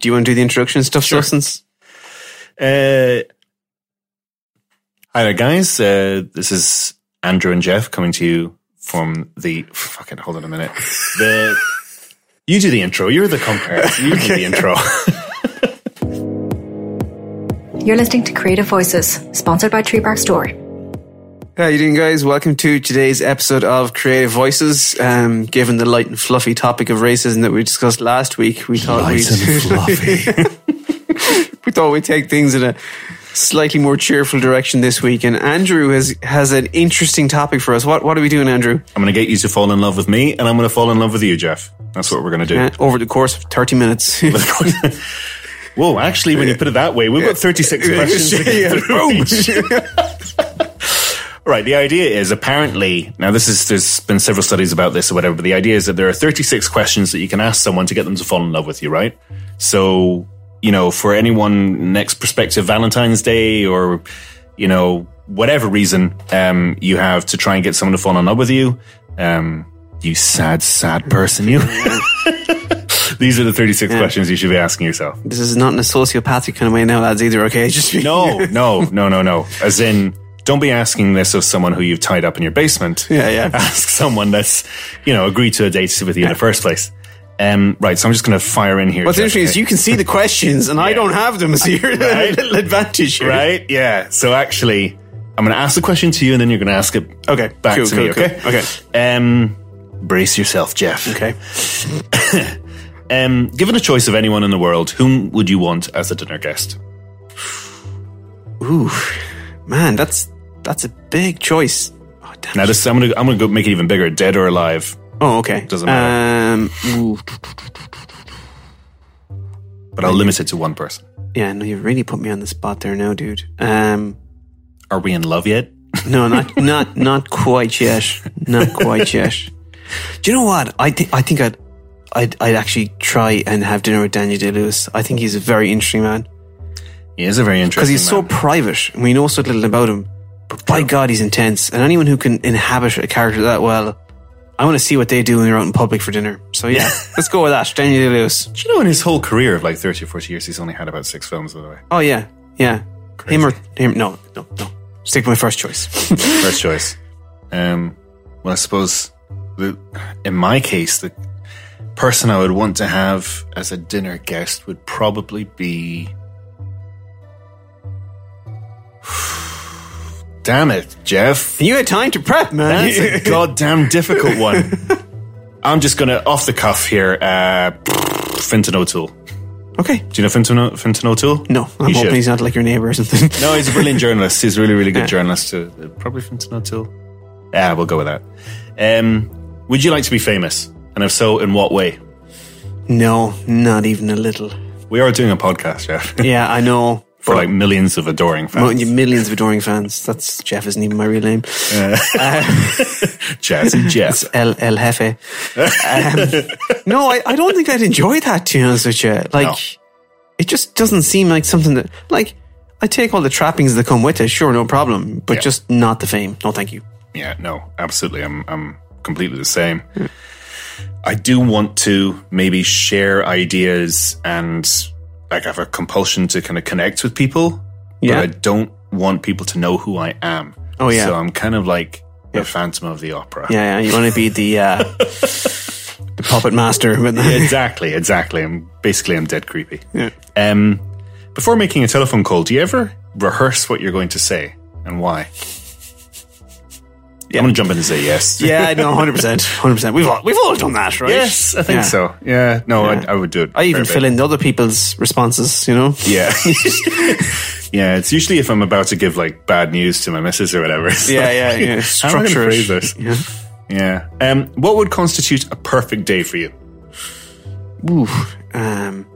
Do you want to do the introduction stuff, Sure. Substance? Uh, hi there, guys. Uh, this is Andrew and Jeff coming to you from the. Fucking hold on a minute. The you do the intro. You're the compare. You do the intro. You're listening to Creative Voices, sponsored by Tree Bark Store. How you doing, guys? Welcome to today's episode of Creative Voices. Um, given the light and fluffy topic of racism that we discussed last week, we thought we'd, we thought we'd take things in a slightly more cheerful direction this week. And Andrew has has an interesting topic for us. What what are we doing, Andrew? I'm going to get you to fall in love with me, and I'm going to fall in love with you, Jeff. That's what we're going to do. Uh, over the course of thirty minutes. Whoa, actually, when you put it that way, we've got 36 questions. to get through. boom. Right. The idea is apparently now this is there's been several studies about this or whatever, but the idea is that there are 36 questions that you can ask someone to get them to fall in love with you, right? So, you know, for anyone next prospective Valentine's Day or, you know, whatever reason, um, you have to try and get someone to fall in love with you. Um, you sad, sad person, you. These are the 36 questions you should be asking yourself. this is not in a sociopathic kind of way now, lads. Either. Okay, just No, no, no, no, no. As in, don't be asking this of someone who you've tied up in your basement. Yeah, yeah. Ask someone that's, you know, agreed to a date with you in the first place. Um, right, so I'm just going to fire in here. What's Jeff, interesting is you can see the questions and I don't have them, so you're Right. little advantage here. Right? Yeah. So actually, I'm going to ask the question to you and then you're going to ask it Okay, back cool, to cool, me, cool. okay? Okay. Um, brace yourself, Jeff. Okay. Um, given a choice of anyone in the world, whom would you want as a dinner guest? Ooh, man, that's that's a big choice. Oh, damn. Now, this I'm to I'm to go make it even bigger, dead or alive. oh, okay. Doesn't matter. Um, ooh, But I'll limit it to one person. yeah, no, you really put me on the spot there now, dude. Um, Are we in love yet? no, not not not quite yet. Not quite yet. Do you know what? I think I think I'd I'd I'd actually try and have dinner with Daniel Day Lewis. I think he's a very interesting man He is a very interesting man. because he's so private and we know so little about him. But by God, he's intense. And anyone who can inhabit a character that well, I want to see what they do when they're out in public for dinner. So yeah, let's go with that. Daniel Day Lewis. Do you know in his whole career of like 30 or 40 years, he's only had about six films, by the way. Oh yeah, yeah. Him or him? No, no, no. Stick with my first choice. First choice. Um, well, I suppose the, in my case, the person I would want to have as a dinner guest would probably be. Damn it, Jeff. you had time to prep, man. That's a goddamn difficult one. I'm just gonna off the cuff here. Uh, Fintan O'Toole. okay. Do you know Fintan, O- Fintan O'Toole? No, I'm You hoping should. he's not like your neighbor or something. No, he's a brilliant journalist. He's a really, really good journalist. Uh, probably Fintan O'Toole. Yeah, we'll go with that. Um, would you like to be famous? And if so, in what way? no, not even a little. We are doing a podcast, Jeff, Yeah, I know. For like millions of adoring fans. millions of adoring fans. That's Jeff isn't even my real name. Jazzy Jeff. El El Jefe. Um, no, I, I don't think I'd enjoy that. To be honest with you, like No. it just doesn't seem like something that like I take all the trappings that come with it. Sure, no problem, but Yeah. just not the fame. No, thank you. Yeah, no, absolutely. I'm, I'm completely the same. I do want to maybe share ideas and like I have a compulsion to kind of connect with people. Yeah. But I don't want people to know who I am. Oh, yeah. So I'm kind of like the Phantom of the Opera. Yeah, yeah. You want to be the uh, the puppet master, but exactly, exactly. I'm basically I'm dead creepy. Yeah. Um, before making a telephone call, do you ever rehearse what you're going to say and why? I'm going to jump in and say yes. yeah, no, hundred percent, hundred percent. We've all we've all done that, right? Yes, I think Yeah. so. Yeah, no, Yeah. I, I would do it. I even fill in other people's responses. You know. Yeah, yeah. It's usually if I'm about to give like bad news to my missus or whatever. It's Yeah, like, yeah, yeah. How am I going to Structure phrase this? Yeah. Yeah. Um, what would constitute a perfect day for you? Ooh. Um.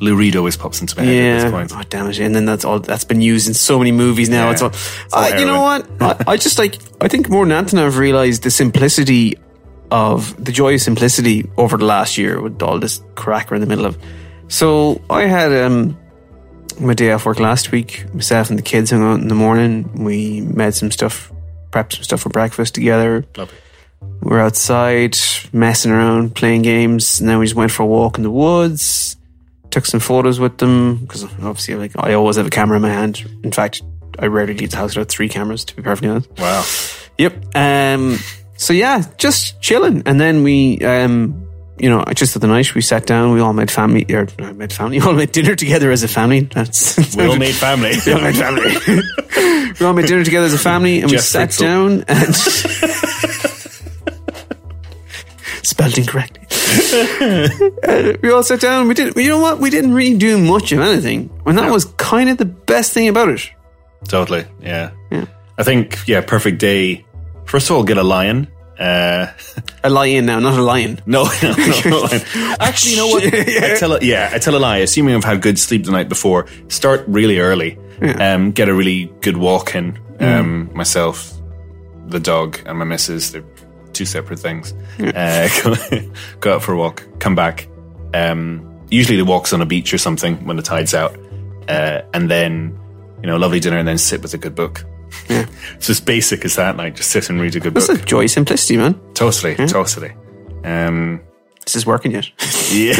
Lou always pops into my head at this point. Oh damn it! And then that's all that's been used in so many movies now. Yeah. It's all. all Uh, you know what? I, I just like. I think more than anything, I've realized the simplicity of the joy of simplicity over the last year with all this cracker in the middle of. So I had um my day off work last week. Myself and the kids hung out in the morning. We made some stuff, prepped some stuff for breakfast together. Lovely. We're outside messing around, playing games, and then we just went for a walk in the woods. Took some photos with them because obviously, like I always have a camera in my hand. In fact, I rarely leave the house without three cameras. To be perfectly honest. Wow. Yep. Um. So yeah, just chilling, and then we, um, you know, just at the night we sat down. We all made family, or made family. We all made dinner together as a family. That's We all made family. we all made family. we all made dinner together as a family, and we sat Fritzl. down and spelled incorrectly. Uh, we all sat down. We did. You know what? We didn't really do much of anything, and that No. was kind of the best thing about it. Totally. Yeah. Yeah. I think, yeah, perfect day. First of all, get a lion. Uh, A lion now, not a lion. no, no, no, no lion. Actually, you know what? I tell a, yeah, I tell a lie. Assuming I've had good sleep the night before, start really early. Yeah. Um, get a really good walk in. Um, myself, the dog, and my missus. They're two separate things. Uh, go, out for a walk, come back. Um, usually the walk's on a beach or something when the tide's out. Uh, and then, you know, lovely dinner and then sit with a good book. it's as basic as that, like just sit and read a good That's book. a joy simplicity, man. Totally, totally. Um, This is working yet. yeah.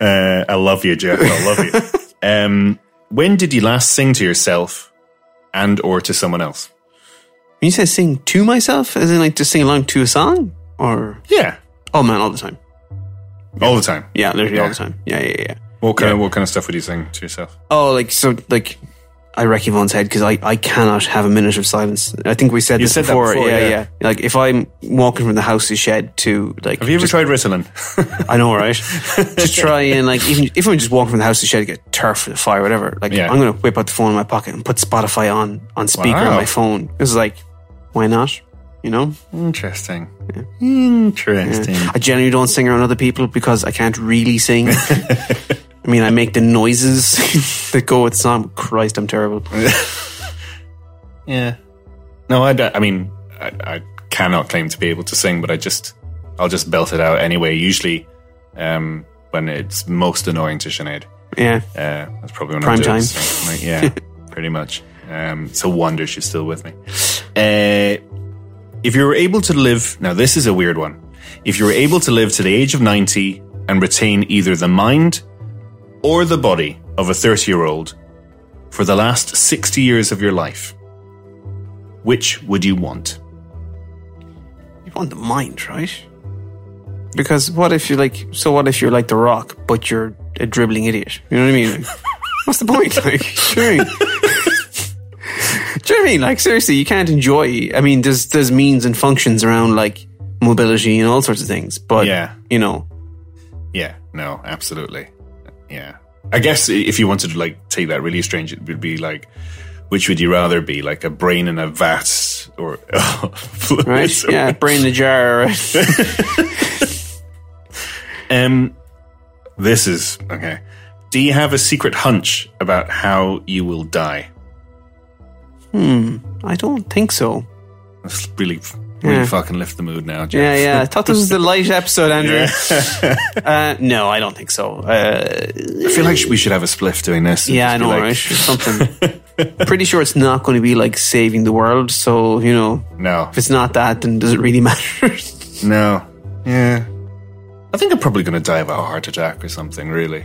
uh, I love you, Jeff. I love you. Um, when did you last sing to yourself and or to someone else? When you say sing to myself, as in like to sing along to a song, or Yeah, oh man, all the time. all the time. Yeah, literally all the time. Yeah, yeah, yeah. What kind Yeah. of what kind of stuff would you sing to yourself? Oh, like so, like I wreck Yvonne's head because I, I cannot have a minute of silence. I think we said You this said that before. before, yeah, yeah. yeah, Like if I'm walking from the house to shed to like, Have you ever just- tried Ritalin? I know, right? just try and like even if I'm just walking from the house to shed to get turf for the fire, whatever. Like Yeah. I'm gonna whip out the phone in my pocket and put Spotify on on speaker on my phone. It's like, why not? You know, Interesting. Interesting. I generally don't sing around other people because I can't really sing. I mean, I make the noises that go with some. Christ, I'm terrible. Yeah. No, I, don't- I mean, I, I cannot claim to be able to sing, but I just, I'll just belt it out anyway. Usually, um, when it's most annoying to Sinead. Yeah, Uh, that's probably when Prime I do it, time. so, like, yeah, pretty much. Um, it's a wonder she's still with me. Uh, if you were able to live, now this is a weird one. If you were able to live to the age of 90 and retain either the mind or the body of a 30 year old for the last 60 years of your life, which would you want? you want the mind, right? Because what if you're like, so what if you're like The Rock, but you're a dribbling idiot? You know what I mean? Like, what's the point? Like, sure. Do you know what I mean? Like, seriously, you can't enjoy. I mean, there's there's means and functions around like mobility and all sorts of things, but Yeah. you know, Yeah, no, absolutely. Yeah. I guess if you wanted to like take that really strange, it would be like, which would you rather be, like a brain in a vat or right? Yeah, brain in the jar. Um, this is okay. Do you have a secret hunch about how you will die? Hmm, I don't think so. Let's really, really Yeah. fucking lift the mood now, Jeff. Yeah, yeah. I thought this was the light episode, Andrew. uh, no, I don't think so. Uh, I feel like we should have a spliff doing this. yeah, I know, like, right? Something. Pretty sure it's not going to be like saving the world. So you know, No, if it's not that, then does it really matter? no, yeah. I think I'm probably going to die of a heart attack or something. Really,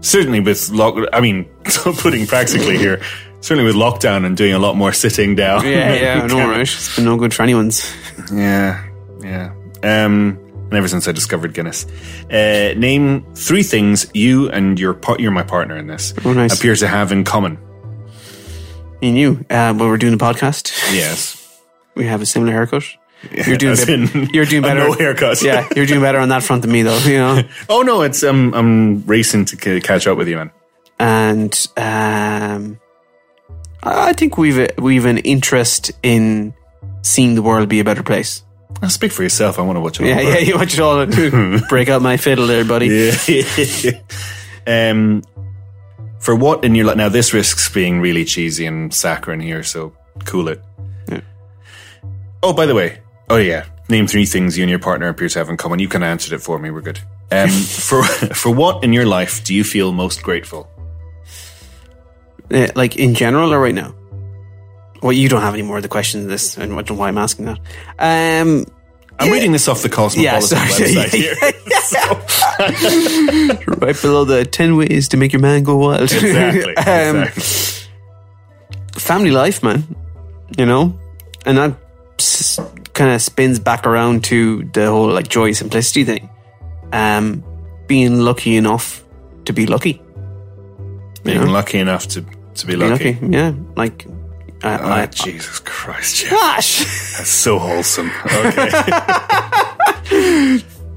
certainly with lock. I mean, putting practically here. Certainly with lockdown and doing a lot more sitting down. yeah, yeah. I know, right? It's been no good for anyone's. Yeah, yeah. Um, and ever since I discovered Guinness, uh, name three things you and your par- you're my partner in this Oh, nice. appear to have in common. Me and you, uh, when we're doing the podcast, Yes, we have a similar haircut. You're doing, you're doing better. no haircut. Yeah, you're doing better on that front than me, though. You know. Oh no, it's um, I'm racing to c- catch up with you, man. and um, I think we've we've an interest in seeing the world be a better place. I'll speak for yourself. I want to watch it. Yeah, all yeah, you watch it all. Break out my fiddle there, buddy. yeah. um, for what in your life? Now this risks being really cheesy and saccharine here, so cool it. Yeah. Oh, by the way, oh yeah, name three things you and your partner appear to have in common. You can answer it for me. We're good. Um, for for what in your life do you feel most grateful? Uh, like in general or right now? Well, you don't have any more of the questions in this, and I don't know why I'm asking that. Um, I'm reading this off the Cosmopolitan Yeah, website here. right below the 10 ways to make your man go wild. Exactly. Um, exactly. family life, man. You know, and that s- kind of spins back around to the whole like joy simplicity thing. Um, being lucky enough to be lucky. Being know? lucky enough to, to be lucky. lucky, yeah. Like, I, Oh, I, Jesus Christ, Jeff. gosh, That's so wholesome. Okay.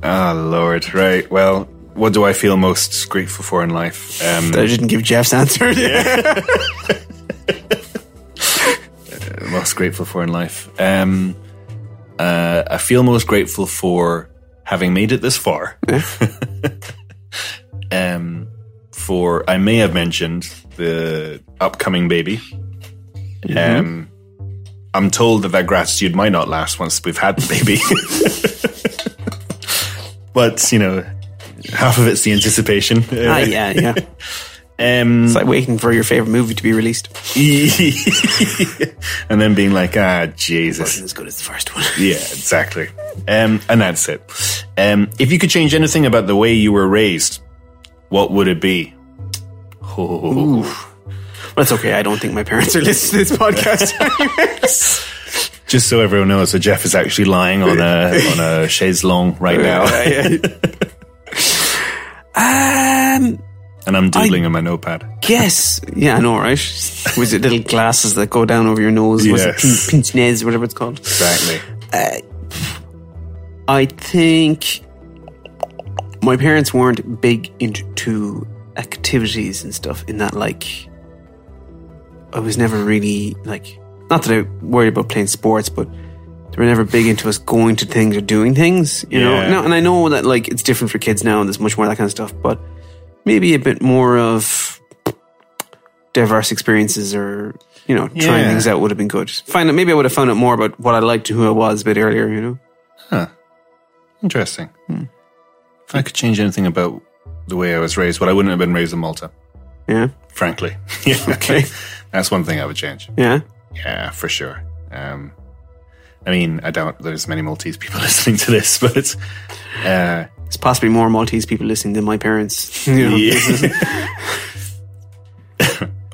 oh, Lord. Right. Well, what do I feel most grateful for in life? Um, I didn't give Jeff's answer. Yeah. most grateful for in life. Um, uh, I feel most grateful for having made it this far. um, for I may have mentioned the upcoming baby. Um, I'm told that that gratitude might not last once we've had the baby. but you know, half of it's the anticipation. ah, yeah, yeah. Um, It's like waiting for your favorite movie to be released. and then being like, ah, Jesus. Wasn't as good as the first one. Yeah, exactly. Um, and that's it. Um, if you could change anything about the way you were raised, what would it be? Oh, But it's okay. I don't think my parents are listening to this podcast. just so everyone knows, so Jeff is actually lying on a on a chaise longue right now, um, and I'm doodling on my notepad. Yes, Yeah, I know, right? Was it little glasses that go down over your nose? Was it Yes. pin- pince nez, whatever it's called? Exactly. I think my parents weren't big into activities and stuff in that, like, I was never really, like, not that I worried about playing sports, but they were never big into us going to things or doing things, you know? Yeah. No, and I know that, like, it's different for kids now and there's much more of that kind of stuff, but maybe a bit more of diverse experiences or, you know, trying things out would have been good. Find out, maybe I would have found out more about what I liked and who I was a bit earlier, you know? Huh. Interesting. Hmm. If I could change anything about the way I was raised, but I wouldn't have been raised in Malta. Yeah. Frankly, yeah. Okay. That's one thing I would change. Yeah. Yeah, for sure. Um, I mean, I doubt there's many Maltese people listening to this, but it's uh, There's possibly more Maltese people listening than my parents. You know? yeah.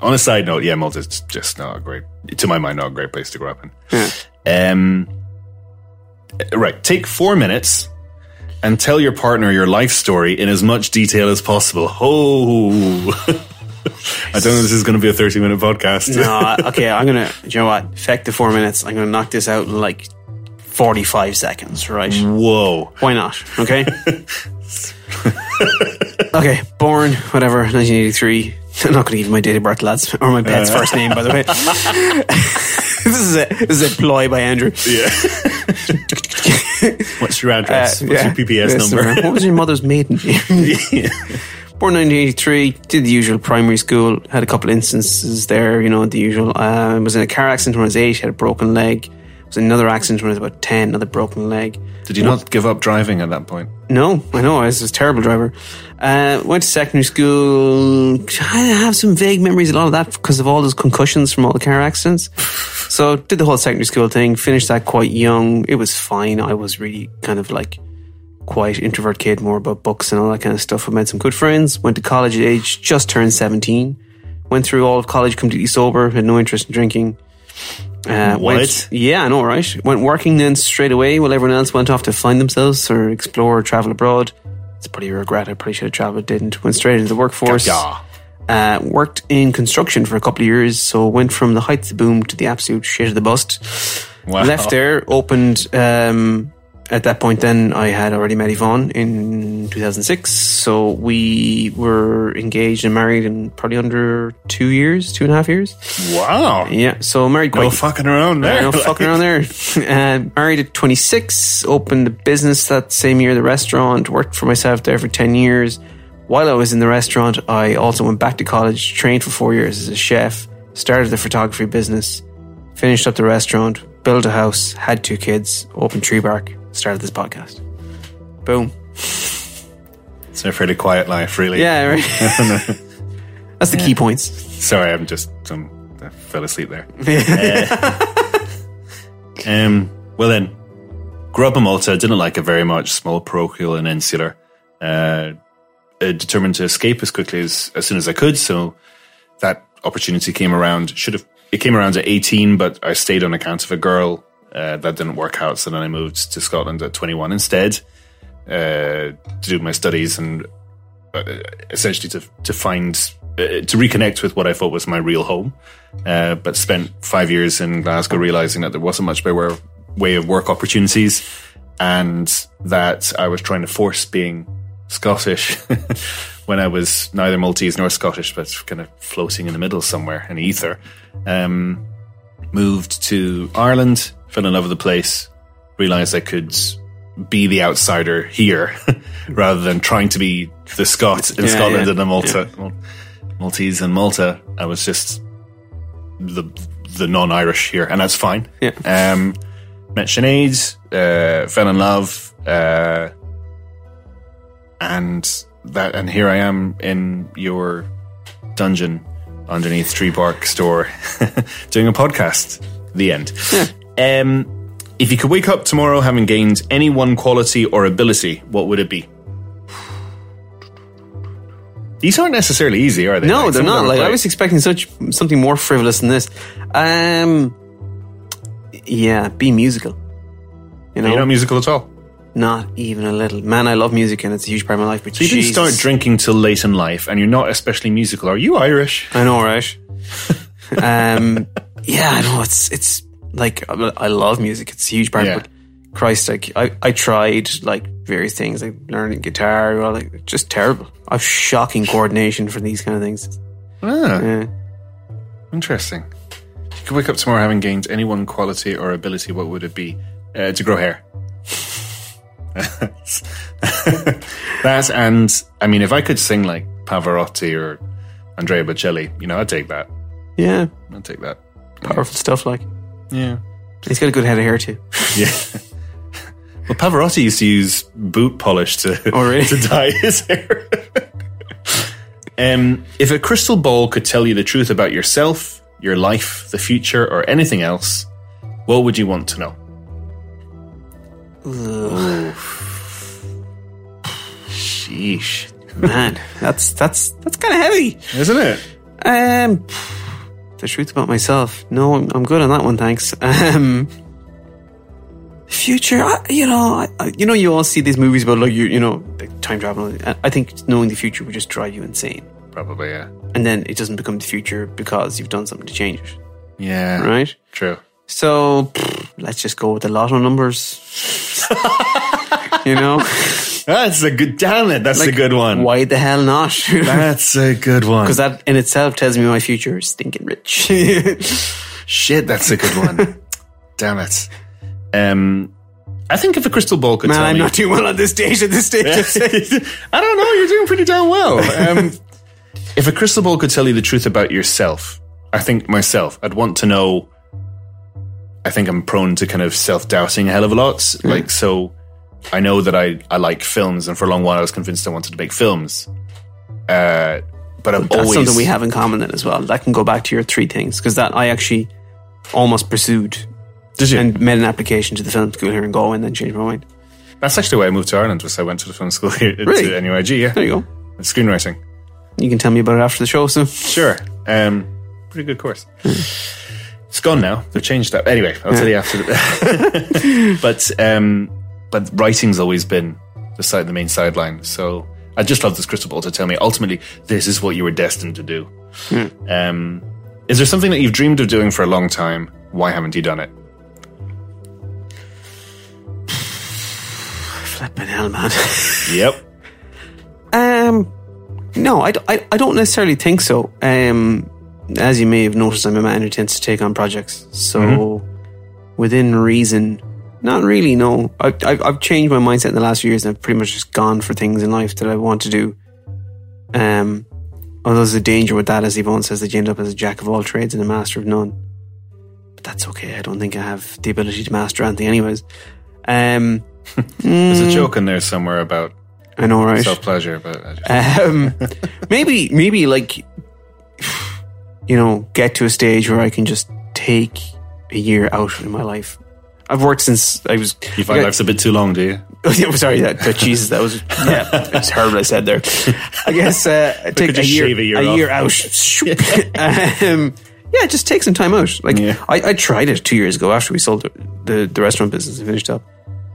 On a side note, yeah, Malta's just not a great, to my mind, not a great place to grow up in. Yeah. Um, right, take four minutes and tell your partner your life story in as much detail as possible. Oh, I don't know if this is going to be a 30 minute podcast. No, okay, I'm gonna. You know what? Feck the four minutes. I'm gonna knock this out in like 45 seconds. Right? Whoa. Why not? Okay. okay. Born whatever 1983. I'm not gonna give you my date of birth, lads, or my pet's uh. first name, by the way. this is a this is a ploy by Andrew. Yeah. What's your address? Uh, What's yeah. your PPS number? What was your mother's maiden name? Born 1983, did the usual primary school, had a couple instances there, you know, the usual. Uh, was in a car accident when I was eight, had a broken leg. Was another accident when I was about 10, another broken leg. Did you not give up driving at that point? No, I know, I was a terrible driver. Uh, went to secondary school, I have some vague memories, a lot of that because of all those concussions from all the car accidents. So did the whole secondary school thing, finished that quite young. It was fine. I was really kind of like quiet introvert kid, more about books and all that kind of stuff. I made some good friends. Went to college at age just turned seventeen. Went through all of college completely sober. Had no interest in drinking. Uh, What? Went, yeah, I know, right? Went working then straight away while everyone else went off to find themselves or explore or travel abroad. It's pretty regret. I probably should have traveled, didn't. Went straight into the workforce. Yeah. Uh, worked in construction for a couple of years, so went from the heights of the boom to the absolute shit of the bust. Wow. Left there, opened. Um, at that point, then I had already met Yvonne in 2006, so we were engaged and married in probably under two years, two and a half years. Wow. Yeah, so married quite No fucking around there. no fucking around there. Uh, married at 26, opened a business that same year, the restaurant, worked for myself there for 10 years. While I was in the restaurant, I also went back to college, trained for four years as a chef, started the photography business, finished up the restaurant, built a house, had two kids, opened Tree Bark, started this podcast. Boom. It's a fairly quiet life, really. Yeah, right. That's the key points. Sorry, I'm just um, I fell asleep there. Um, well then, grew up in Malta, didn't like it very much, small, parochial, and insular. Uh, uh, determined to escape as quickly as, as soon as I could. So that opportunity came around. Should have it came around at 18, but I stayed on account of a girl. Uh, that didn't work out. So then I moved to Scotland at 21 instead uh, to do my studies and uh, essentially to to find uh, to reconnect with what I thought was my real home. Uh, but spent five years in Glasgow, realizing that there wasn't much way, way of work opportunities, and that I was trying to force being Scottish when I was neither Maltese nor Scottish, but kind of floating in the middle somewhere in ether. Um, moved to Ireland, fell in love with the place, realized I could be the outsider here rather than trying to be the Scot in Yeah, Scotland yeah, and the Malta, Mal- Maltese in Malta. I was just the the non-Irish here, and that's fine. Yeah. Um, met Sinead, uh, fell in love, uh, and that, and here I am in your dungeon underneath Tree Bark store, doing a podcast. The end. Um, if you could wake up tomorrow having gained any one quality or ability, what would it be? These aren't necessarily easy, are they? No, Like, they're not. Like I was expecting such something more frivolous than this. Um, yeah, be musical. You know, You're not musical at all. not even a little. Man, I love music and it's a huge part of my life. But So you didn't start drinking till late in life, and you're not especially musical. Are you Irish? I know, right? um, yeah, I know. It's it's like I I love music. It's a huge part. Yeah. But Christ, like I, I tried like various things, like learning guitar. Well, like just terrible. I've shocking coordination for these kind of things. Ah, Yeah. interesting. If you could wake up tomorrow having gained any one quality or ability, what would it be? Uh, to grow hair. that and I mean, if I could sing like Pavarotti or Andrea Bocelli, you know, I'd take that. Yeah, I'd take that. powerful stuff. Like Yeah. he's got a good head of hair too. Yeah. Well, Pavarotti used to use boot polish to, Oh, really? to dye his hair. um, if a crystal ball could tell you the truth about yourself, your life, the future, or anything else, what would you want to know? Sheesh. Man, that's that's that's kind of heavy. Isn't it? Um, the truth about myself. No, I'm, I'm good on that one. Thanks. Um, future. I, you know, I, I, you know, you all see these movies about like you, you know, like time travel. I- I think knowing the future would just drive you insane, Probably, yeah. and then it doesn't become the future because you've done something to change it, Yeah. right? True. So pff, let's just go with the lotto numbers. you know, That's a good, damn it. That's a good one. Why the hell not? That's a good one. Because that in itself tells me my future is stinking rich. Shit, that's a good one. Damn it. Um, I think if a crystal ball could Man, tell I'm me, not doing well on this stage at this stage. I don't know. You're doing pretty damn well. Um, if a crystal ball could tell you the truth about yourself, I think myself, I'd want to know. I think I'm prone to kind of self doubting a hell of a lot. Like, so I know that I, I like films, and for a long while I was convinced I wanted to make films. Uh, but I'm That's always something we have in common then as well. That can go back to your three things because that I actually almost pursued Did you? and made an application to the film school here in Galway and then changed my mind. That's actually why I moved to Ireland. Was I went to the film school here Really? to NUIG? Yeah, There you go. screenwriting. You can tell me about it after the show. So Sure. Um, pretty good course. it's gone now. They've changed that. Anyway, I'll tell you after. The but um, but writing's always been the side, the main sideline. So I just love this crystal ball to tell me ultimately this is what you were destined to do. Um, is there something that you've dreamed of doing for a long time? Why haven't you done it? flipping hell, man. Yep. um, no, I don't necessarily think so. Um, as you may have noticed, I'm a man who tends to take on projects. So within reason, not really. No, I, I've, I've changed my mindset in the last few years, and I've pretty much just gone for things in life that I want to do. Um, although there's a danger with that, as Yvonne says, that you end up as a jack of all trades and a master of none. But that's okay. I don't think I have the ability to master anything, anyways. Um, There's a joke in there somewhere about I know, right? self pleasure, but I just, um, maybe maybe like you know get to a stage where I can just take a year out of my life I've worked since I was. You find life's a bit too long, do you? Oh, yeah, sorry, that, that Jesus, that was yeah, it's horrible. I said there. I guess uh, take a year, shave a year a year out. um, yeah, just take some time out. Like Yeah. I, I tried it two years ago after we sold the, the the restaurant business and finished up.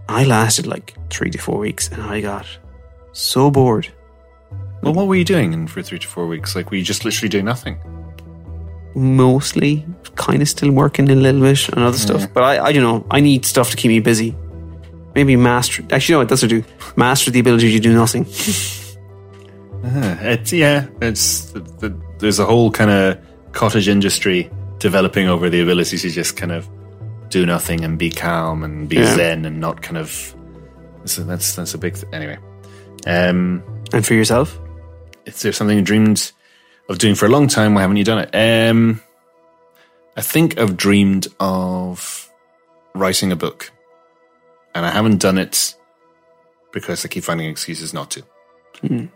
I lasted like three to four weeks, and I got so bored. Well, what were you doing for three to four weeks? Like, were you just literally doing nothing? Mostly, kind of still working a little bit on other stuff, but I, I don't know, I need stuff to keep me busy. Maybe master. Actually, what? That's what I do. Master the ability to do nothing. It's yeah. It's the, the, there's a whole kind of cottage industry developing over the ability to just kind of do nothing and be calm and be Yeah. zen and not kind of. So that's that's a big th- anyway. Um, And for yourself, is there something you dreamed of doing for a long time? Why haven't you done it? Um, I think I've dreamed of writing a book, and I haven't done it because I keep finding excuses not to.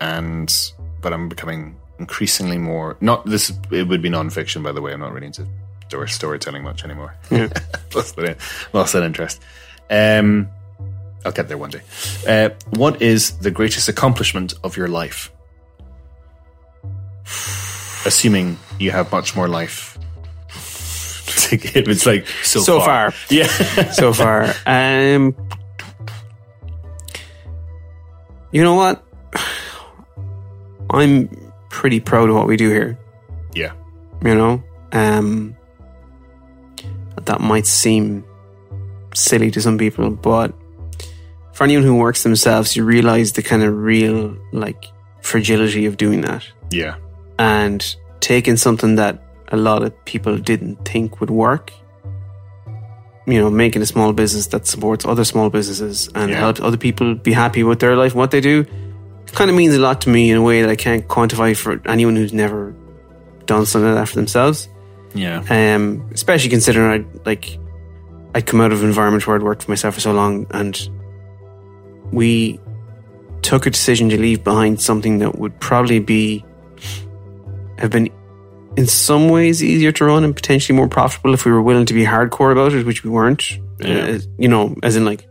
And but I'm becoming increasingly more not this. It would be non-fiction, by the way. I'm not really into story storytelling much anymore. lost, that, lost that interest. Um, I'll get there one day. Uh, what is the greatest accomplishment of your life? Assuming you have much more life to give. It's like so, So far. Yeah. so far. Um, you know what? I'm pretty proud of what we do here. yeah. You know, um, that might seem silly to some people, but for anyone who works themselves, you realize the kind of real like fragility of doing that Yeah. And taking something that a lot of people didn't think would work. You know, making a small business that supports other small businesses and Yeah. helps other people be happy with their life and what they do kind of means a lot to me in a way that I can't quantify for anyone who's never done something like that for themselves. Yeah. Um, especially considering I like I'd come out of an environment where I'd worked for myself for so long, and we took a decision to leave behind something that would probably be have been in some ways easier to run and potentially more profitable if we were willing to be hardcore about it, which we weren't. Yeah. Uh, you know, as in like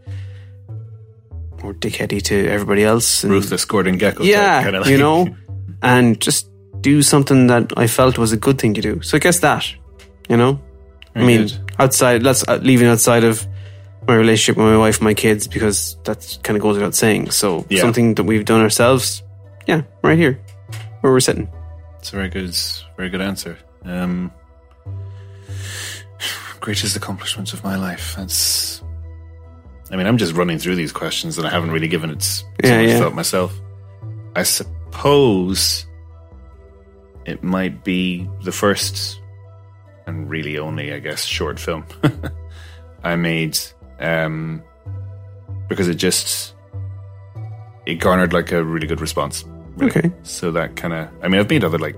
more dickheady to everybody else. And, Ruthless Gordon Gekko. yeah, kind of you know, and just do something that I felt was a good thing to do. So I guess that, you know, I mean, good. outside, let's uh, leaving outside of my relationship with my wife and my kids because that kind of goes without saying. So Yeah. something that we've done ourselves, yeah, right here where we're sitting. It's a very good, very good answer. Um, greatest accomplishment of my life. That's. I mean, I'm just running through these questions, and I haven't really given it so Yeah, much yeah. thought myself. I suppose it might be the first and really only, I guess, short film I made um, because it just it garnered like a really good response. Really. Okay. So that kind of, I mean, I've made other like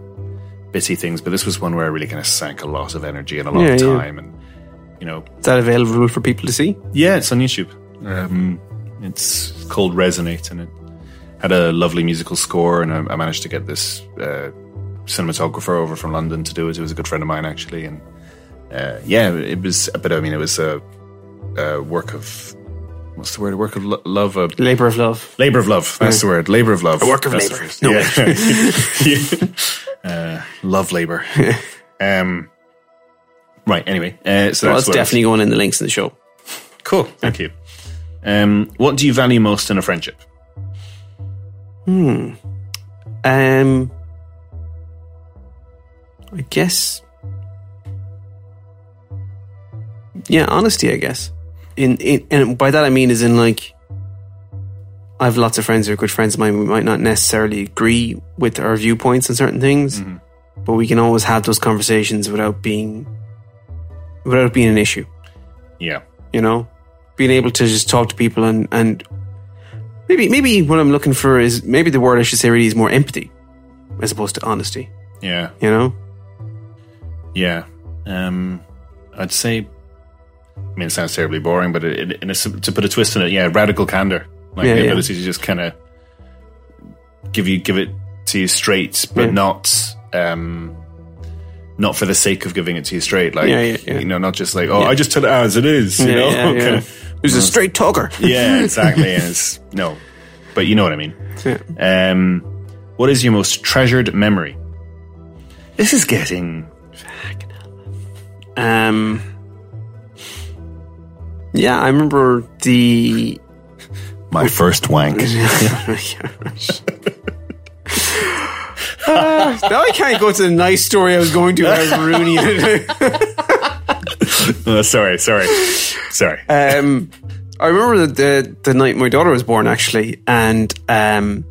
bitty things, but this was one where I really kind of sank a lot of energy and a lot Yeah, of yeah. time, and you know, Is that available for people to see? yeah, it's on YouTube. Um, it's called Resonate, and it had a lovely musical score, and I, I managed to get this uh, cinematographer over from London to do it. It was a good friend of mine actually, and uh, yeah, it was. But I mean, it was a, a work of what's the word? A work of lo- love. A Labor of love. Labor of love. That's the word. Labor of love. A work of That's labour. No. first- Yeah. Yeah. Uh, love labor. um, right. Anyway, uh, so Well, that's it's what I was- definitely going in the links in the show. cool. Thank you. Um, what do you value most in a friendship? Hmm. Um, I guess, yeah, honesty. I guess, in, in and by that I mean is in like, I have lots of friends who are good friends of mine. We might not necessarily agree with our viewpoints on certain things, but we can always have those conversations without being, without being an issue. Yeah. You know, being able to just talk to people and and maybe maybe what I'm looking for is maybe the word I should say really is more empathy as opposed to honesty. Yeah. You know, Yeah. Um, I'd say. I mean, it sounds terribly boring, but it, it, to put a twist in it, yeah, radical candor, like Yeah, the yeah. ability to just kind of give you give it to you straight, but Yeah. not um, not for the sake of giving it to you straight. Like, Yeah, yeah, yeah. you know, not just like, oh, I just tell it as it is. You know, yeah, yeah. Kind of- Who's a straight talker. yeah, exactly. and it's no, but you know what I mean. Yeah. Um, what is your most treasured memory? This is getting Um, yeah, I remember the. my first wank. now I can't go to the nice story I was going to. was it. Uh, sorry, sorry, sorry. um, I remember the, the the night my daughter was born, actually, and um,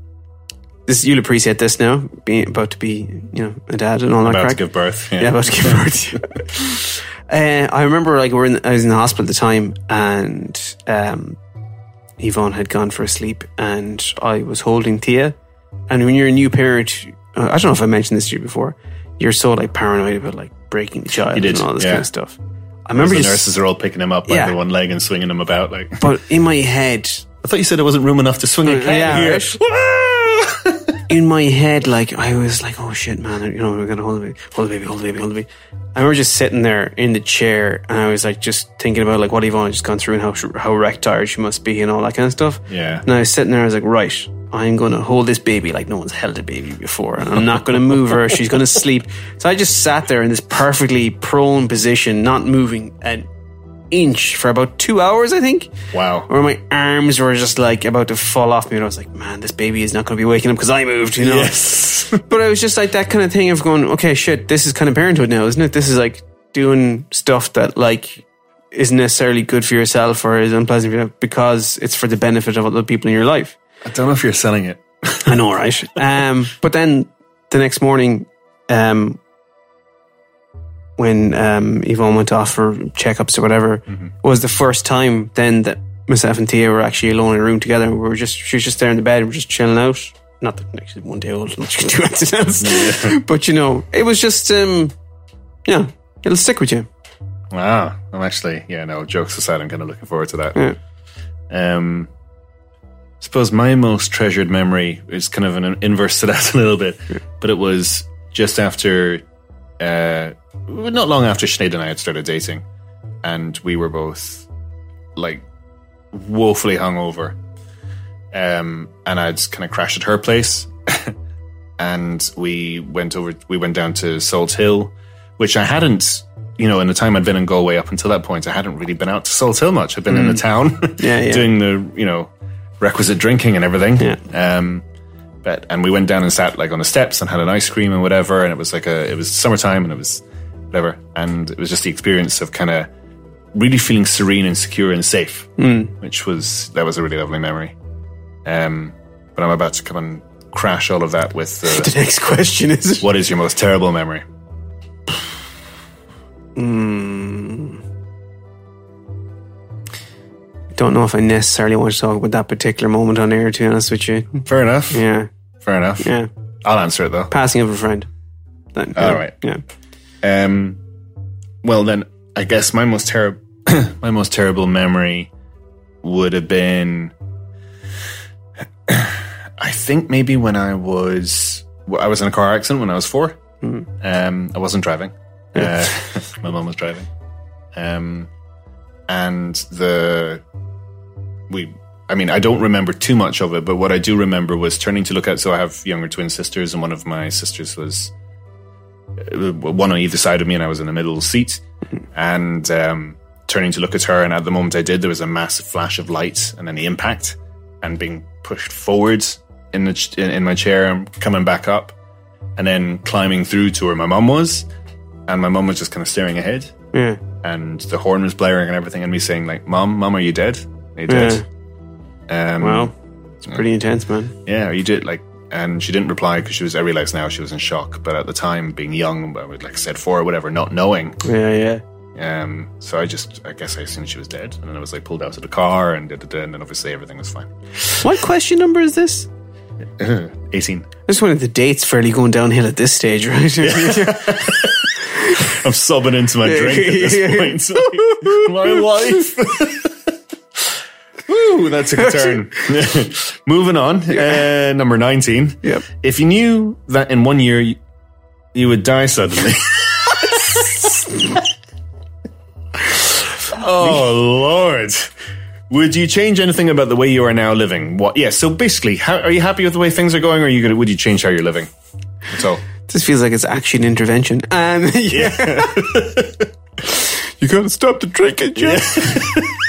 this you'll appreciate this now, being about to be you know a dad and all that. About to give birth. Yeah, about to give birth. uh, I remember like we're in, I was in the hospital at the time, and um, Yvonne had gone for a sleep, and I was holding Tia. And when you're a new parent, uh, I don't know if I mentioned this to you before. You're so like paranoid about like breaking the child did, and all this yeah. kind of stuff. I remember the just, nurses are all picking him up by Yeah. the one leg and swinging him about. Like, but in my head, I thought you said there wasn't room enough to swing a cat Yeah, here. right. in my head, like I was like, "Oh shit, man! You know, we're gonna hold the baby, hold the baby, hold the baby, hold the baby." I remember just sitting there in the chair, and I was like, just thinking about like what Yvonne just gone through and how how wrecked tired she must be and all that kind of stuff. Yeah. And I was sitting there, I was like, right, I'm gonna hold this baby like no one's held a baby before, and I'm not gonna move her. She's gonna sleep. So I just sat there in this perfectly prone position, not moving an inch for about two hours, I think wow. where my arms were just like about to fall off me, and I was like, "Man, this baby is not going to be waking up because I moved," you know. Yes. But I was just like that kind of thing of going, "Okay, shit, this is kind of parenthood now, isn't it? This is like doing stuff that like isn't necessarily good for yourself or is unpleasant for you because it's for the benefit of other people in your life." I don't know if you're selling it. I know, right? um, but then the next morning, um, when um, Yvonne went off for checkups or whatever, was the first time then that myself and Tia were actually alone in a room together. We were just she was just there in the bed, we were just chilling out. Not that actually one day old, you can do anything else. But you know, it was just um, yeah, it'll stick with you. Wow. I'm actually, yeah, no, jokes aside, I'm kind of looking forward to that. Yeah. Um, I suppose my most treasured memory is kind of an inverse to that a little bit, but it was just after, uh, not long after Sinead and I had started dating, and we were both like woefully hungover. Um, and I'd kind of crashed at her place, and we went over. We went down to Salt Hill, which I hadn't. You know, in the time I'd been in Galway up until that point, I hadn't really been out to Salt Hill much. I'd been in the town, Mm. Yeah, yeah. doing the you know requisite drinking and everything. Yeah. Um, but and we went down and sat like on the steps and had an ice cream and whatever. And it was like a it was summertime and it was whatever. And it was just the experience of kind of really feeling serene and secure and safe, which was that was a really lovely memory. Um, but I'm about to come and crash all of that with uh, The next question is what is your most terrible memory? Don't know if I necessarily want to talk about that particular moment on air. To be honest with you, Fair enough. yeah, Fair enough. yeah. I'll answer it though. Passing of a friend. That, All right. Yeah. Um, well, then I guess my most terrible, my most terrible memory would have been, I think maybe when I was, I was in a car accident when I was 4 Um, I wasn't driving. Uh, my mom was driving. Um, and the we. I mean, I don't remember too much of it, but what I do remember was turning to look at. So I have younger twin sisters, and one of my sisters was uh, one on either side of me, and I was in the middle seat. And um, turning to look at her, and at the moment I did, there was a massive flash of light, and then the impact, and being pushed forward in the ch- in, in my chair, and coming back up, and then climbing through to where my mum was, and my mum was just kind of staring ahead, Yeah. and the horn was blaring and everything, and me saying like, "Mum, mum, are you dead? Are did. dead?" Um, Wow. It's pretty intense, man. yeah, you did like, and she didn't reply because she was. I realize now she was in shock, but at the time, being young, I like I said four or whatever, not knowing. Yeah, yeah. Um, so I just, I guess I assumed she was dead, and then I was like pulled out of the car, and da, da, da, and then obviously everything was fine. What question number is this? Eighteen. I just wanted the dates fairly going downhill at this stage, right? I'm sobbing into my drink at this point. My life. Woo, that took a turn. Moving on, uh, number 19. Yep. If you knew that in one year you, you would die suddenly, oh Lord. Would you change anything about the way you are now living? What? Yeah. So basically, how, are you happy with the way things are going, or are you gonna? Would you change how you're living? That's all. This feels like it's actually an intervention. Um, yeah. you gotta stop the drinking, Jeff. Enough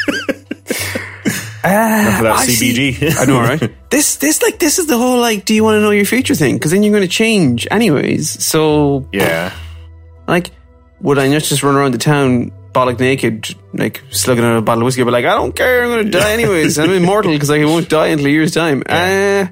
of that I see. CBG. I know, right? This, this, like, this is the whole like, do you want to know your future thing? Because then you're going to change anyways. So, yeah. like, would I not just run around the town bollock naked, like slugging on a bottle of whiskey, but like, I don't care, I'm going to die anyways. I'm immortal because I won't die until a year's time. Uh,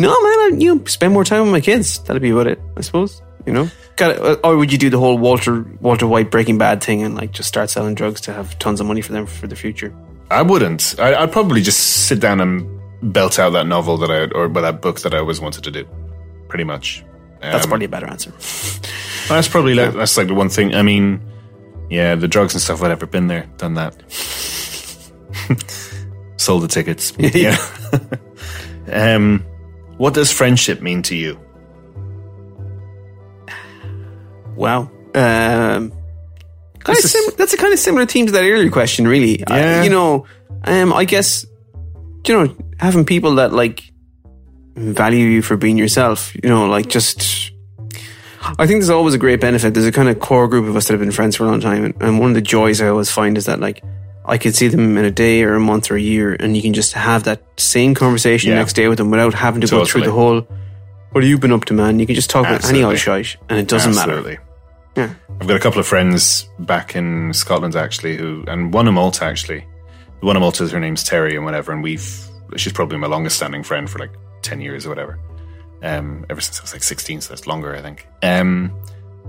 no, man, I, you know, spend more time with my kids. That'd be about it, I suppose. You know, got. Or would you do the whole Walter Walter White Breaking Bad thing and like just start selling drugs to have tons of money for them for the future? I wouldn't. I, I'd probably just sit down and belt out that novel that I or that book that I always wanted to do. Pretty much. That's Um, probably a better answer. That's probably like, that's like the one thing. I mean, yeah, the drugs and stuff. Whatever, been there, done that. Sold the tickets. yeah. um, what does friendship mean to you? Well, Um, kind of sim- that's a kind of similar theme to that earlier question, really. I- Yeah. you know, um, I guess, you know, having people that like value you for being yourself, you know, like just. I think there's always a great benefit. There's a kind of core group of us that have been friends for a long time, and, and one of the joys I always find is that like I could see them in a day or a month or a year, and you can just have that same conversation Yeah. next day with them without having to go through the whole. What have you been up to, man? You can just talk about any old Absolutely. shite, and it doesn't matter. Absolutely. Yeah. I've got a couple of friends back in Scotland actually, who and one in Malta actually. The one in Malta, her name's Terry and whatever, and we've she's probably my longest standing friend for like ten years or whatever. Um, ever since I was like sixteen, so that's longer, I think. Um,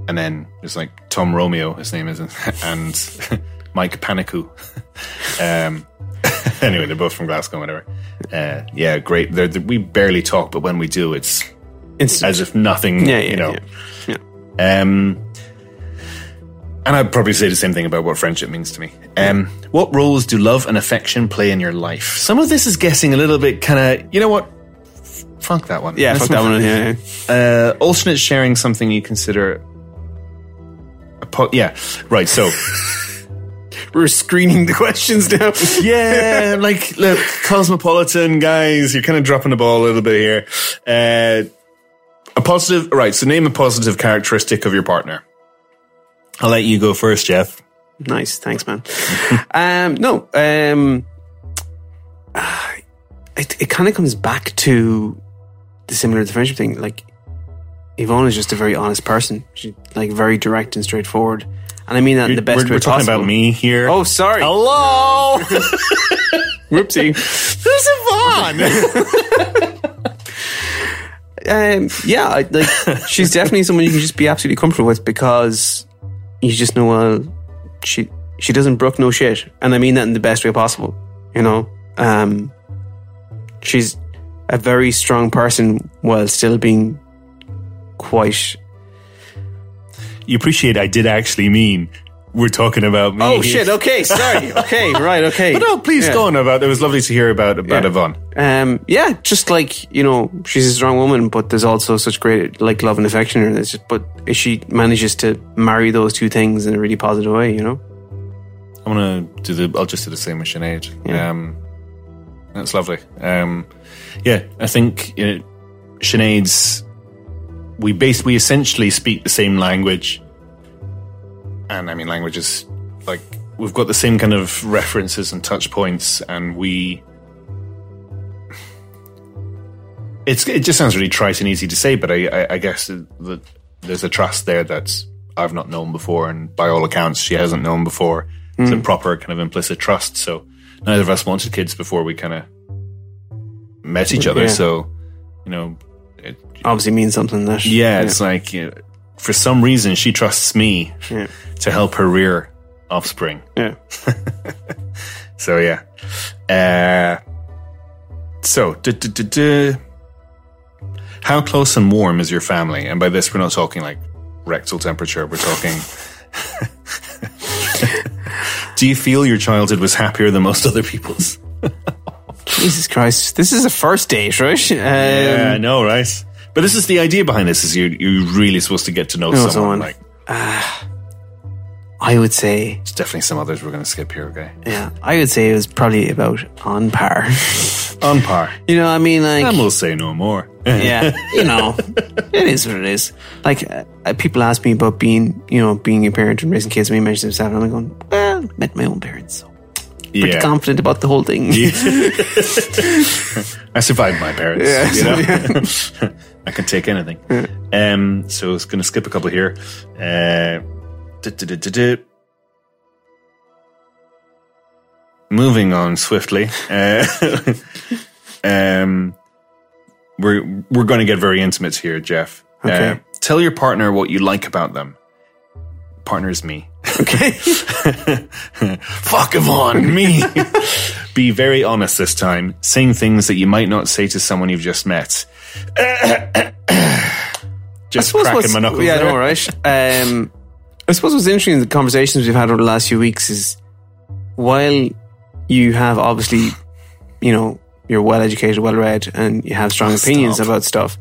and then there's like Tom Romeo, his name is, and Mike Panicu. um, anyway, they're both from Glasgow, whatever. Uh, yeah, great. They're, they we barely talk, but when we do, it's Instant. as if nothing. yeah, yeah, you know. yeah. yeah. Um, and I'd probably say the same thing about what friendship means to me. Um, what roles do love and affection play in your life? Some of this is guessing a little bit kind of, you know what? F- Fuck that one. Yeah, Let's fuck that one. Yeah, yeah. Uh, alternate sharing something you consider. A po- yeah, right. So, We're screening the questions now. yeah, like, look, cosmopolitan guys, you're kind of dropping the ball a little bit here. Uh, a positive, right. So, name a positive characteristic of your partner. I'll let you go first, Jeff. nice, thanks, man. um, no, um, it it kind of comes back to the similar to the friendship thing. Like Yvonne is just a very honest person. She's like very direct and straightforward, and I mean that in the best we're, way we're talking about me here. Oh, sorry. hello. Whoopsie. Who's Yvonne? um, yeah, I, like she's definitely someone you can just be absolutely comfortable with because you just know she she doesn't brook no shit, and I mean that in the best way possible. You know, um, she's a very strong person while still being quite. you appreciate I did actually mean we're talking about me. Oh shit! Okay, sorry. Okay, right. Okay. But no, please Yeah. go on about. It was lovely to hear about about Yeah. Yvonne. Um, yeah, just like you know, she's a strong woman, but there's also such great like love and affection in her. It's just, but she manages to marry those two things in a really positive way, you know. I'm gonna do the. I'll just do the same with Sinead. Yeah. Um, that's lovely. Um, yeah, I think you know, Sinead's. We base we essentially speak the same language, and I mean languages like we've got the same kind of references and touch points, and we. It's it just sounds really trite and easy to say, but I I, I guess that there's a trust there that I've not known before, and by all accounts, she hasn't known before. It's a hmm. proper kind of implicit trust. So neither of us wanted kids before we kind of met each other. Yeah. So you know, it, Obviously means something that yeah, it's like you know, for some reason she trusts me yeah, to help her rear offspring. yeah. So yeah. Uh, so, duh, duh, duh, duh. how close and warm is your family? And by this, we're not talking like rectal temperature. We're talking. Do you feel your childhood was happier than most other people's? Jesus Christ, this is a first date, right? Um, yeah, I know, right? But this is the idea behind this: is you you're really supposed to get to know Know someone. someone. Like, I would say, There's definitely some others we're going to skip here, okay? yeah, I would say it was probably about on par. On par. you know, I mean, like, And we'll say no more. yeah, you know, it is what it is. Like, uh, people ask me about being, you know, being a parent and raising kids. And me mention stuff, and I'm going, well, I met my own parents, so pretty yeah. confident about the whole thing. I survived my parents. Yeah, you know? I can take anything. Um, so it's going to skip a couple here. Uh. Moving on swiftly. Uh, um, we're we're going to get very intimate here, Jeff. Okay. Uh, tell your partner what you like about them. Partner is me. Okay. Fuck on me. Be very honest this time, saying things that you might not say to someone you've just met. just cracking my knuckles. Yeah, there. no, right. Um, I suppose what's interesting in the conversations we've had over the last few weeks is while you have obviously, you know, you're well educated, well read, and you have strong Oh, opinions stop. about stuff,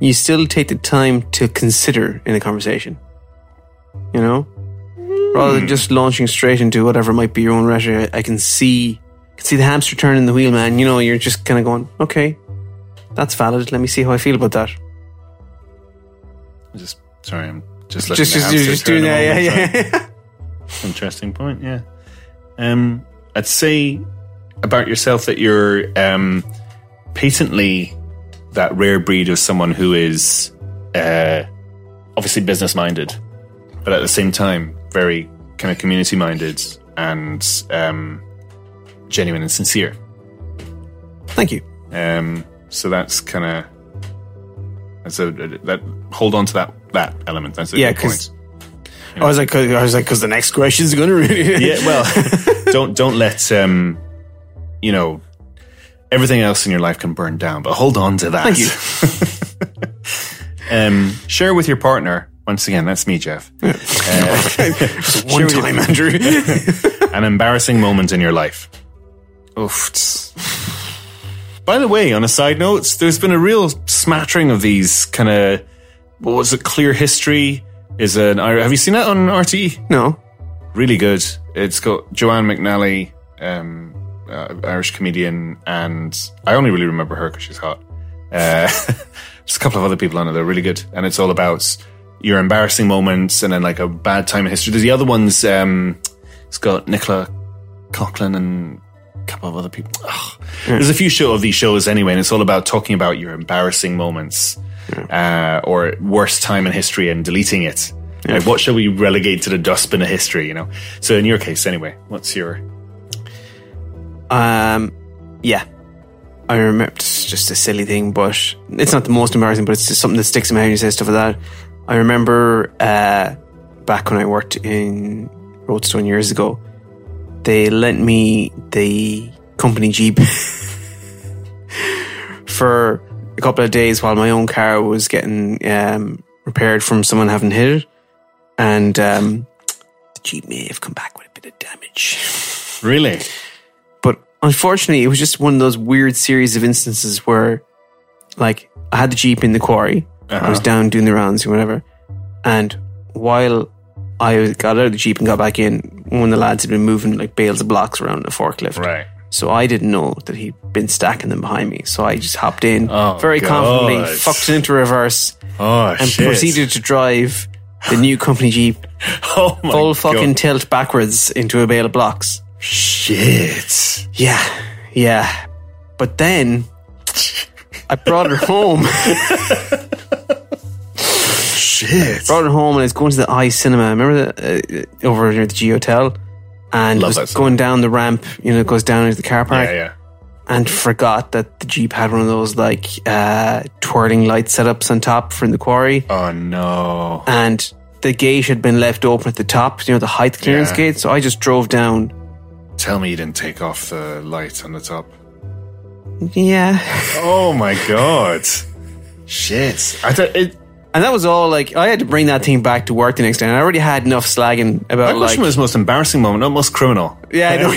you still take the time to consider in a conversation. You know? Rather Hmm. than just launching straight into whatever might be your own rhetoric, I can see I can see the hamster turning the wheel, man. You know, you're just kind of going, okay, that's valid. Let me see how I feel about that. Just sorry, I'm just letting Just, just, just doing that, yeah, right? yeah. Interesting point. Yeah. Um, I'd say about yourself that you're um, patently that rare breed of someone who is uh, obviously business minded, but at the same time very kind of community minded and um, genuine and sincere. Thank you. Um, so that's kind of that's a that hold on to that that element. That's a Yeah, good point. I was like, I was like, because the next question is going to really. yeah, well, don't don't let um, you know, everything else in your life can burn down, but hold on to that. Thank you. um, share with your partner. Once again, that's me, Jeff. One time, Andrew. An embarrassing moment in your life. Oof. By the way, on a side note, there's been a real smattering of these kind of what was it? Clear history is an. Have you seen that on RTE? no. really good. It's got Joanne McNally, um, uh, Irish comedian, and I only really remember her because she's hot. Uh, just a couple of other people on it. They're really good, and it's all about your embarrassing moments and then like a bad time in history. There's the other ones. Um, it's got Nicola Coughlan and couple of other people. There's a few show of these shows anyway, and it's all about talking about your embarrassing moments uh, or worst time in history and deleting it. Like, what shall we relegate to the dustbin of history? You know. So in your case, anyway, what's your? Um, yeah. I remember it's just a silly thing, but it's not the most embarrassing, but it's just something that sticks in my head when you say stuff like that. I remember uh, back when I worked in Roadstone years ago, they lent me the company Jeep for a couple of days while my own car was getting um, repaired from someone having hit it. And um, the Jeep may have come back with a bit of damage. Really? But unfortunately, it was just one of those weird series of instances where, like, I had the Jeep in the quarry. I was down doing the rounds or whatever. And while I got out of the Jeep and got back in, one of the lads had been moving like bales of blocks around the forklift. Right. So I didn't know that he'd been stacking them behind me. So I just hopped in Oh, very God. confidently, fucked it into reverse, Oh and proceeded to drive the new company Jeep Oh my full fucking God. tilt backwards into a bale of blocks. shit. Yeah, yeah. But then I brought her home. Shit. brought it home and it's going to the Eye cinema. Remember the, uh, over near the G Hotel? And Love was going down the ramp, you know, it goes down into the car park. Yeah, yeah. And forgot that the Jeep had one of those like uh, twirling light setups on top from the quarry. Oh no. And the gate had been left open at the top, you know, the height clearance Yeah. gate. So I just drove down. Tell me you didn't take off the light on the top. Yeah. Oh my god. Shit. I thought it. And that was all like, I had to bring that thing back to work the next day. And I already had enough slagging My about like. question was most embarrassing moment, not most criminal. Yeah, I know.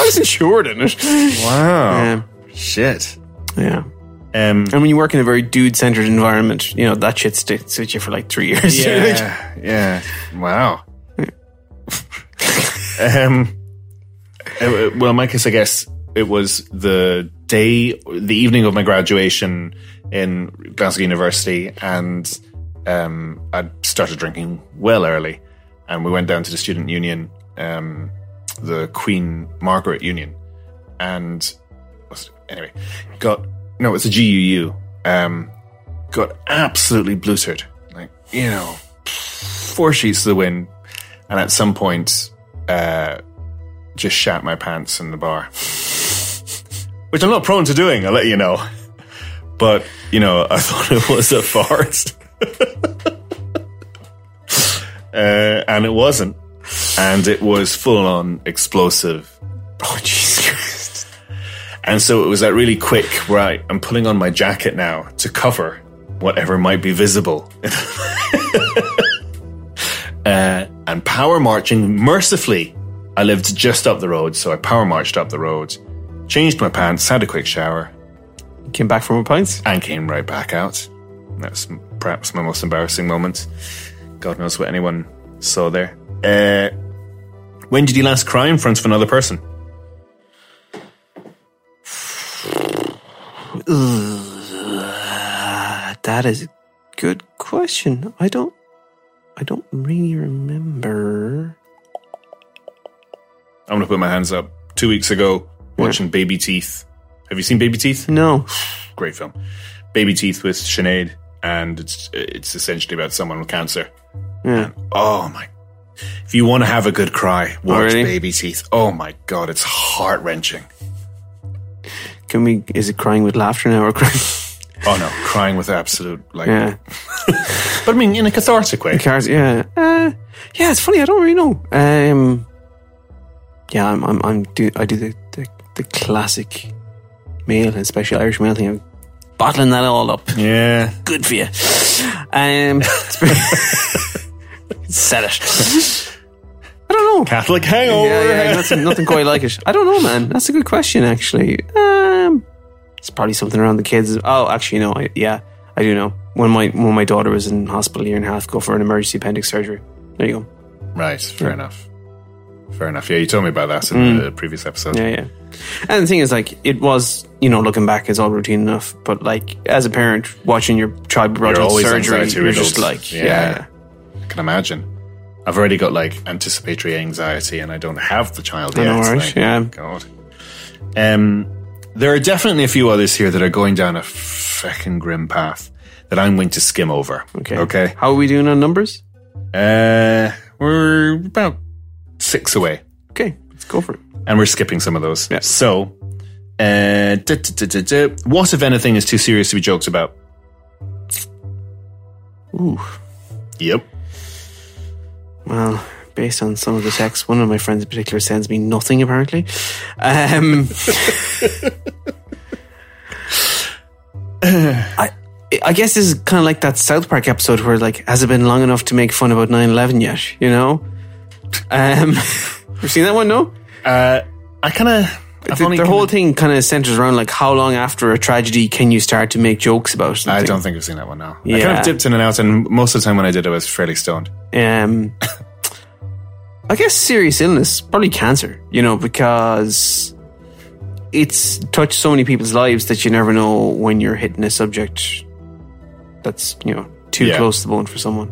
I was insured in it. Wow. Um, Shit. yeah. Um. And when you work in a very dude centered environment, you know, that shit sticks with you for like three years. Yeah. yeah. Wow. Um, uh, well, in my case, I guess it was the day, the evening of my graduation in Glasgow University, and um, I'd started drinking well early, and we went down to the student union, um, the Queen Margaret Union, and anyway, got no, it's a GUU, um, got absolutely blutered, like you know, four sheets to the wind, and at some point, uh, just shat my pants in the bar, which I'm not prone to doing. I'll let you know, but you know, I thought it was a forest. uh, and it wasn't. And it was full on explosive. Oh, Jesus Christ. And so it was that really quick, right? I'm putting on my jacket now to cover whatever might be visible. uh, and power marching mercifully. I lived just up the road, so I power marched up the road, changed my pants, had a quick shower, Came back from a pints? and came right back out. That's perhaps my most embarrassing moment. God knows what anyone saw there. Uh, when did you last cry in front of another person? That is a good question. I don't I don't really remember. I'm to put my hands up. Two weeks ago, watching Baby Teeth. Have you seen Baby Teeth? No. Great film. Baby Teeth with Sinead, and it's it's essentially about someone with cancer. Yeah. Oh my! If you want to have a good cry, watch really? Baby Teeth. Oh my god, it's heart wrenching. Can we is it crying with laughter now or crying? Oh no, crying with absolute like. yeah. But I mean, in a cathartic way. Yeah. Uh, yeah, it's funny, I don't really know. Um Yeah, I'm I'm, I'm do I do the, the the classic male and special Irish male thing of bottling that all up. Yeah. Good for you. Um Said it. I don't know. Catholic hangover. Yeah, yeah, nothing, nothing quite like it. I don't know, man. That's a good question, actually. Um, it's probably something around the kids. Oh, actually, no. I, yeah, I do know. When my when my daughter was in hospital a year and a half ago for an emergency appendix surgery. There you go. Right. Fair enough. Fair enough. Yeah, you told me about that in the previous episode. Yeah, yeah. And the thing is, like, it was, you know, looking back, it's all routine enough. But like, as a parent, watching your child brought You're surgery, you're just like, Yeah. yeah. I can imagine. I've already got like anticipatory anxiety, and I don't have the child yet. know, right? Like, Yeah. God. Um, there are definitely a few others here that are going down a fucking grim path that I'm going to skim over. Okay. Okay. How are we doing on numbers? Uh, we're about six away, Okay, let's go for it. and we're skipping some of those. Yeah. So, uh, duh, duh, duh. what if anything is too serious to be jokes about? Ooh. Yep. Well, based on some of the texts, one of my friends in particular sends me nothing apparently. Um, I, I guess this is kind of like that South Park episode where, like, has it been long enough to make fun about 9 11 yet? You know? Um, you seen that one? No? Uh, I kind of. The, their whole thing kind of centers around, like, how long after a tragedy can you start to make jokes about something? I don't think I've seen that one now. I kind of dipped in and out, and most of the time when I did, I was fairly stoned. Um, I guess serious illness, probably cancer, you know, because it's touched so many people's lives that you never know when you're hitting a subject that's, you know, too Yeah. close to the bone for someone.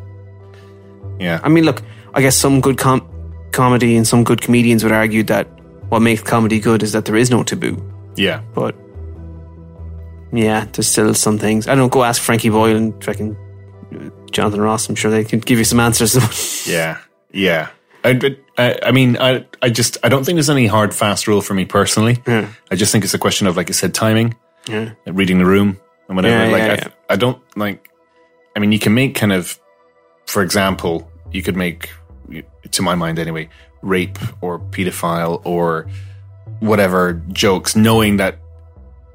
Yeah. I mean, look, I guess some good com- comedy and some good comedians would argue that what makes comedy good is that there is no taboo. Yeah. But yeah, there's still some things. I don't go ask Frankie Boyle and fucking uh, Jonathan Ross. I'm sure they can give you some answers. Yeah. Yeah. I, I, I mean, I, I just, I don't think there's any hard, fast rule for me personally. Yeah. I just think it's a question of, like I said, timing, yeah. reading the room, and whatever. Yeah, like, I, yeah. I don't like, I mean, you can make kind of, for example, you could make, to my mind anyway, rape or pedophile or whatever jokes, knowing that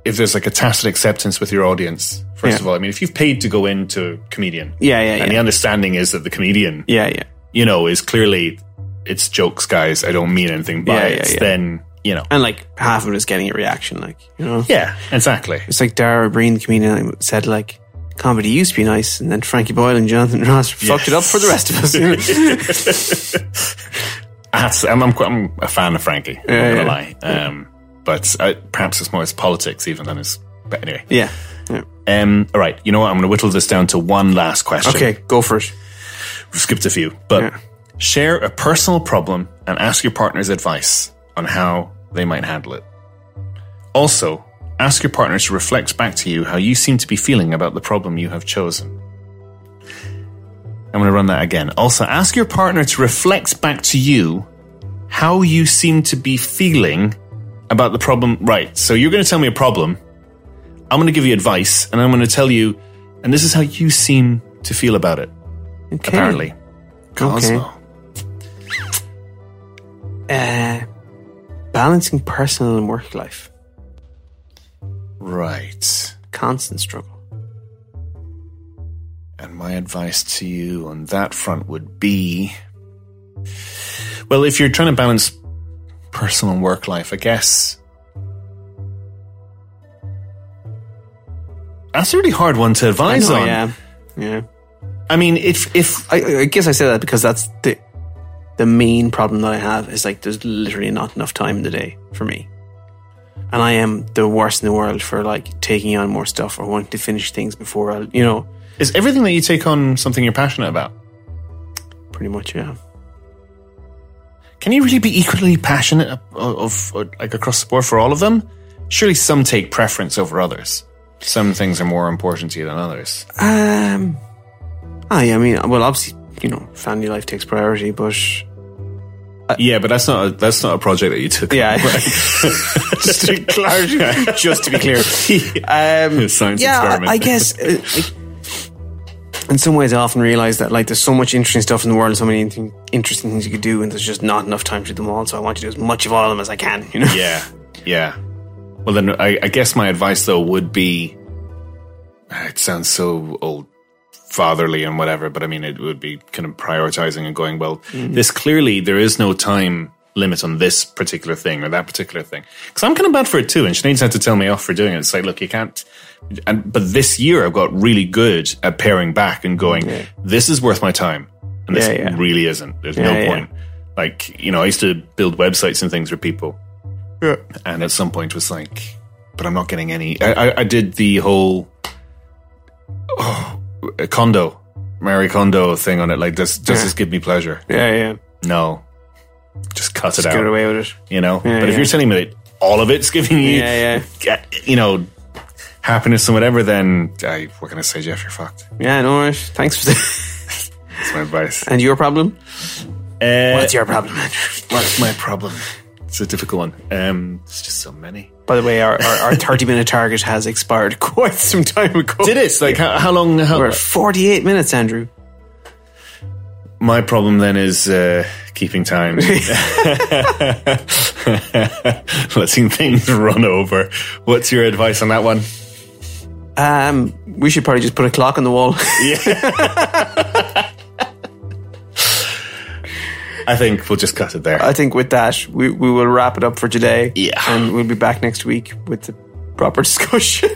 if there's like a tacit acceptance with your audience, first Yeah. of all, I mean, if you've paid to go into comedian, Yeah, yeah, and the understanding is that the comedian, Yeah, yeah. you know, is clearly it's jokes, guys. I don't mean anything by Yeah, it. yeah, yeah. Then you know, And like half of it is getting a reaction, like, you know? yeah, exactly. It's like Dara Breen, the comedian, said, like, comedy used to be nice, and then Frankie Boyle and Jonathan Ross fucked it up for the rest of us. you know? that's I'm, I'm, I'm a fan of Frankie. I'm Yeah, not gonna yeah. lie. Um, but uh, perhaps it's more his politics even than his. But anyway, Yeah. yeah. um, all right. You know what? I'm going to whittle this down to one last question. Okay, go for it. We've skipped a few, but share a personal problem and ask your partner's advice on how they might handle it. Also, ask your partner to reflect back to you how you seem to be feeling about the problem you have chosen. I'm going to run that again. Also, ask your partner to reflect back to you how you seem to be feeling about the problem. Right. So you're going to tell me a problem. I'm going to give you advice and I'm going to tell you, and this is how you seem to feel about it Okay. apparently. Cosmo. Uh, balancing personal and work life. Right. Constant struggle. And my advice to you on that front would be well, if you're trying to balance personal and work life, I guess that's a really hard one to advise know, on. yeah. Yeah. I mean, if if I, I guess I say that because that's the the main problem that I have is like there's literally not enough time in the day for me. And I am the worst in the world for like taking on more stuff or wanting to finish things before I, you know, is everything that you take on something you're passionate about, pretty much, yeah. can you really be equally passionate of, of, of like across the board for all of them? Surely some take preference over others. Some things are more important to you than others. Um, I, I mean, well, obviously, you know, family life takes priority, but Yeah, but that's not a, that's not a project that you took. yeah, just to be clear, just to be clear, um, Science yeah, experiment. I guess. Uh, like, in some ways, I often realize that like there's so much interesting stuff in the world, and so many interesting things you could do, and there's just not enough time to do them all. So I want to do as much of all of them as I can. You know? Yeah, yeah. Well, then I, I guess my advice though would be. It sounds so old, fatherly and whatever, but I mean it would be kind of prioritizing and going. Well, hmm. this clearly there is no time limit on this particular thing or that particular thing. Because I'm kind of bad for it too, and Sinead's had to tell me off for doing it. It's like, look, you can't. And but this year I've got really good at pairing back and going. This is worth my time, and this Yeah, yeah. really isn't. There's Yeah, no yeah. point. Like you know, I used to build websites and things for people Yeah. and at some point was like, but I'm not getting any. I, I, I did the whole oh, a condo, Marie Kondo thing on it. Like, does does Yeah. this give me pleasure? Yeah, yeah. No, just cut Just it out. get away with it. You know. Yeah, but if you're telling me that all of it's giving you, Yeah, yeah, you know, happiness and whatever, then I, what can I say, Jeff? You're fucked. Yeah, no worries. Thanks for that. That's my advice. and your problem? Uh, What's your problem, Andrew? what's my problem? It's a difficult one. Um, there's just so many. By the way, our, our, our 30 minute target has expired quite some time ago. Did it? Like, how, how long? How, We're 48 minutes, Andrew. My problem then is uh, keeping time, letting things run over. What's your advice on that one? Um, we should probably just put a clock on the wall. I think we'll just cut it there. I think with that, we, we will wrap it up for today. Yeah. And we'll be back next week with the proper discussion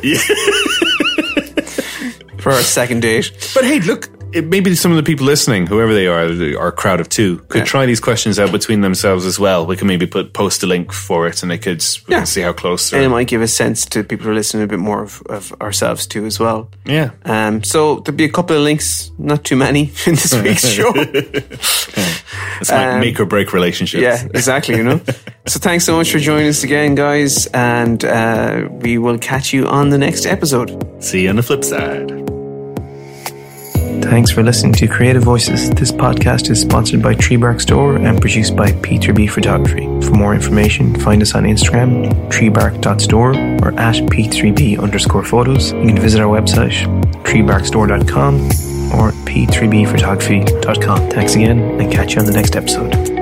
for our second date. But hey, look, it, maybe some of the people listening, whoever they are, our crowd of two, could Yeah. try these questions out between themselves as well. We can maybe put post a link for it, and they could Yeah. see how close. And it might give a sense to people who are listening a bit more of, of ourselves too as well. yeah, Um, so there'll be a couple of links, not too many, in this week's show. it's like um, make or break relationships. Yeah, exactly. You know. so thanks so much for joining us again, guys, and uh, we will catch you on the next episode. See you on the flip side. Thanks for listening to Creative Voices. This podcast is sponsored by Tree Bark Store and produced by P3B Photography. For more information, find us on Instagram, treebark.store or at P3B underscore photos. You can visit our website, treebarkstore.com or p3bphotography.com. Thanks again and catch you on the next episode.